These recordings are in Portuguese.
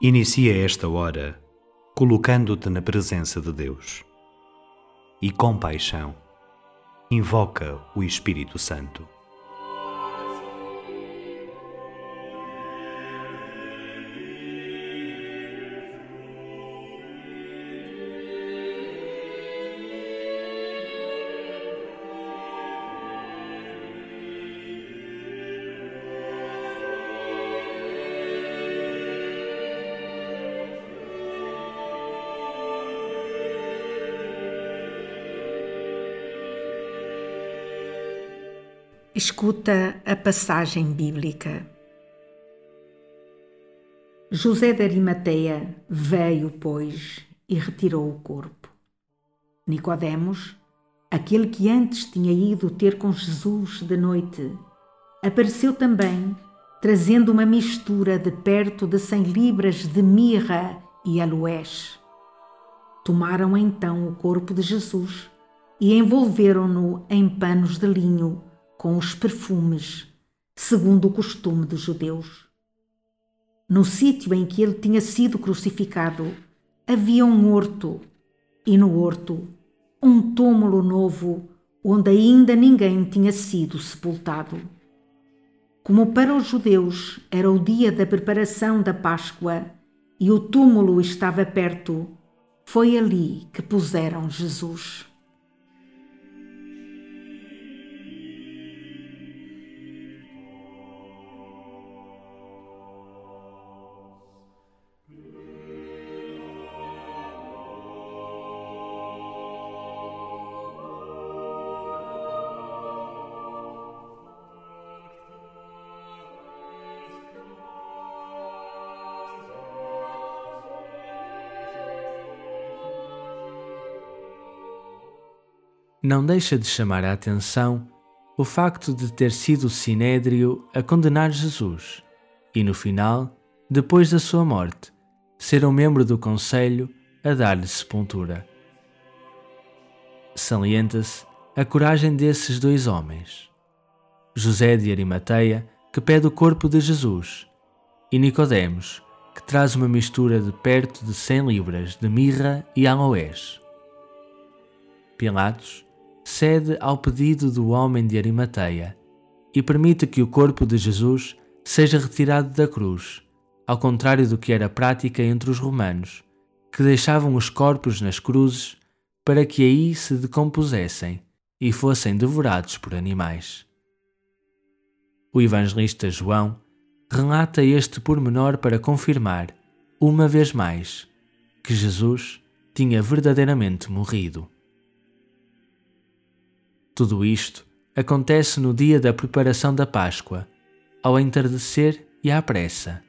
Inicia esta hora colocando-te na presença de Deus e com paixão invoca o Espírito Santo. Escuta a passagem bíblica. José de Arimateia veio, pois, e retirou o corpo. Nicodemos, aquele que antes tinha ido ter com Jesus de noite, apareceu também, trazendo uma mistura de perto de cem libras de mirra e aloés. Tomaram então o corpo de Jesus e envolveram-no em panos de linho com os perfumes, segundo o costume dos judeus. No sítio em que ele tinha sido crucificado, havia um horto, e no horto, um túmulo novo, onde ainda ninguém tinha sido sepultado. Como para os judeus era o dia da preparação da Páscoa e o túmulo estava perto, foi ali que puseram Jesus. Não deixa de chamar a atenção o facto de ter sido o Sinédrio a condenar Jesus e, no final, depois da sua morte, ser um membro do Conselho a dar-lhe sepultura. Salienta-se a coragem desses dois homens. José de Arimateia, que pede o corpo de Jesus, e Nicodemos, que traz uma mistura de perto de cem libras de mirra e aloés. Pilatos cede ao pedido do homem de Arimateia e permite que o corpo de Jesus seja retirado da cruz, ao contrário do que era prática entre os romanos, que deixavam os corpos nas cruzes para que aí se decompusessem e fossem devorados por animais. O evangelista João relata este pormenor para confirmar, uma vez mais, que Jesus tinha verdadeiramente morrido. Tudo isto acontece no dia da preparação da Páscoa, ao entardecer e à pressa.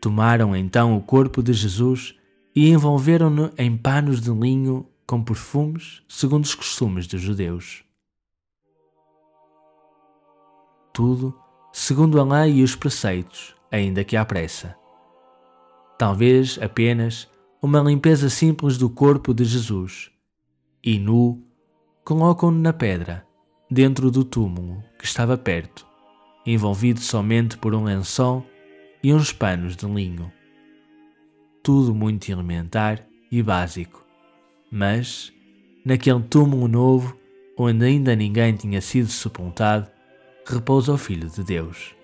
Tomaram então o corpo de Jesus e envolveram-no em panos de linho com perfumes, segundo os costumes dos judeus. Tudo segundo a lei e os preceitos, ainda que à pressa. Talvez apenas uma limpeza simples do corpo de Jesus, e nu colocam-no na pedra, dentro do túmulo que estava perto, envolvido somente por um lençol e uns panos de linho. Tudo muito elementar e básico, mas, naquele túmulo novo, onde ainda ninguém tinha sido sepultado, repousa o Filho de Deus.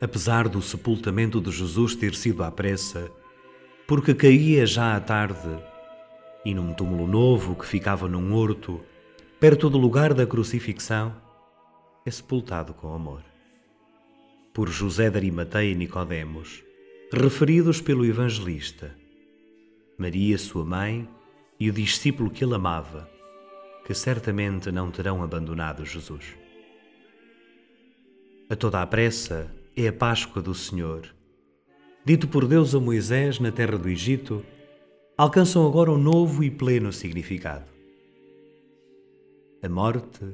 Apesar do sepultamento de Jesus ter sido à pressa, porque caía já à tarde, e num túmulo novo que ficava num horto, perto do lugar da crucifixão, é sepultado com amor. Por José de Arimateia e Nicodemos, referidos pelo evangelista, Maria, sua mãe, e o discípulo que ele amava, que certamente não terão abandonado Jesus. A toda a pressa, é a Páscoa do Senhor. dito por Deus a Moisés na terra do Egito, alcançam agora um novo e pleno significado. A morte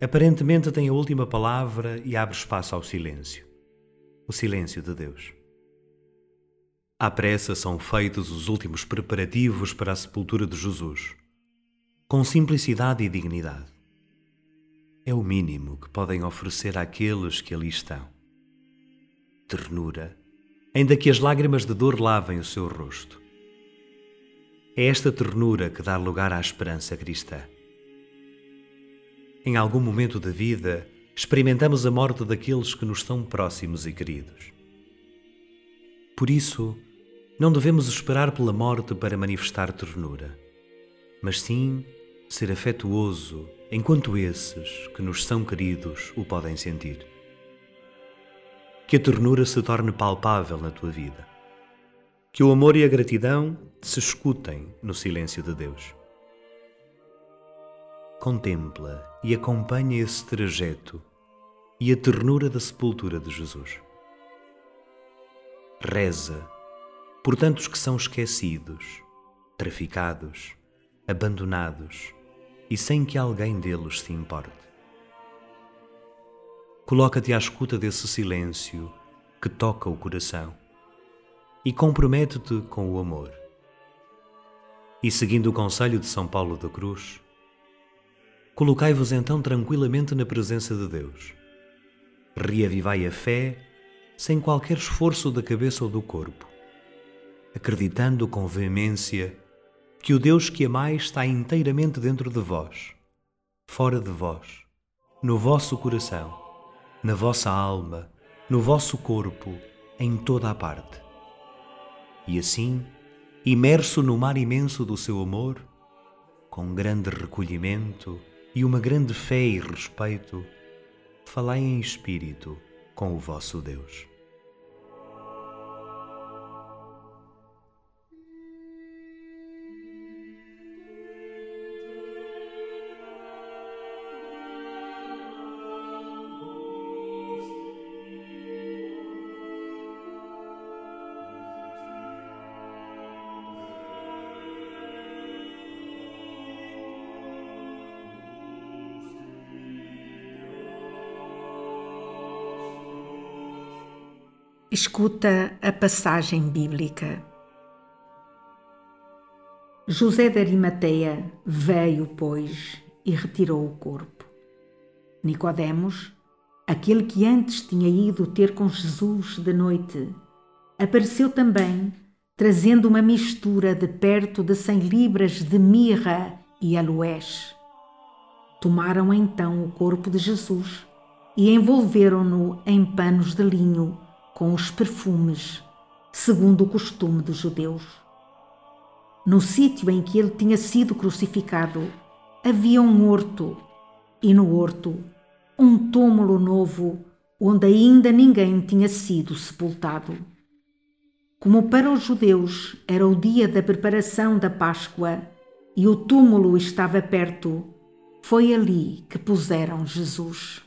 aparentemente tem a última palavra e abre espaço ao silêncio o silêncio de Deus. À pressa são feitos os últimos preparativos para a sepultura de Jesus, com simplicidade e dignidade. É o mínimo que podem oferecer àqueles que ali estão. Ternura, ainda que as lágrimas de dor lavem o seu rosto. É esta ternura que dá lugar à esperança cristã. Em algum momento da vida, experimentamos a morte daqueles que nos são próximos e queridos. Por isso, não devemos esperar pela morte para manifestar ternura, mas sim ser afetuoso enquanto esses que nos são queridos o podem sentir. Que a ternura se torne palpável na tua vida. Que o amor e a gratidão se escutem no silêncio de Deus. Contempla e acompanha esse trajeto e a ternura da sepultura de Jesus. Reza por tantos que são esquecidos, traficados, abandonados e sem que alguém deles se importe. Coloca-te à escuta desse silêncio que toca o coração e compromete-te com o amor. E seguindo o conselho de São Paulo da Cruz, colocai-vos então tranquilamente na presença de Deus. Reavivai a fé sem qualquer esforço da cabeça ou do corpo acreditando com veemência que o Deus que amais está inteiramente dentro de vós, fora de vós, no vosso coração, na vossa alma, no vosso corpo, em toda a parte. E assim, imerso no mar imenso do seu amor, com grande recolhimento e uma grande fé e respeito, falai em espírito com o vosso Deus. Escuta a passagem bíblica. José de Arimateia veio, pois, e retirou o corpo. Nicodemos, aquele que antes tinha ido ter com Jesus de noite, apareceu também, trazendo uma mistura de perto de cem libras de mirra e aloés. Tomaram então o corpo de Jesus e envolveram-no em panos de linho com os perfumes, segundo o costume dos judeus. No sítio em que ele tinha sido crucificado, havia um horto, e no horto, um túmulo novo, onde ainda ninguém tinha sido sepultado. Como para os judeus era o dia da preparação da Páscoa e o túmulo estava perto, foi ali que puseram Jesus.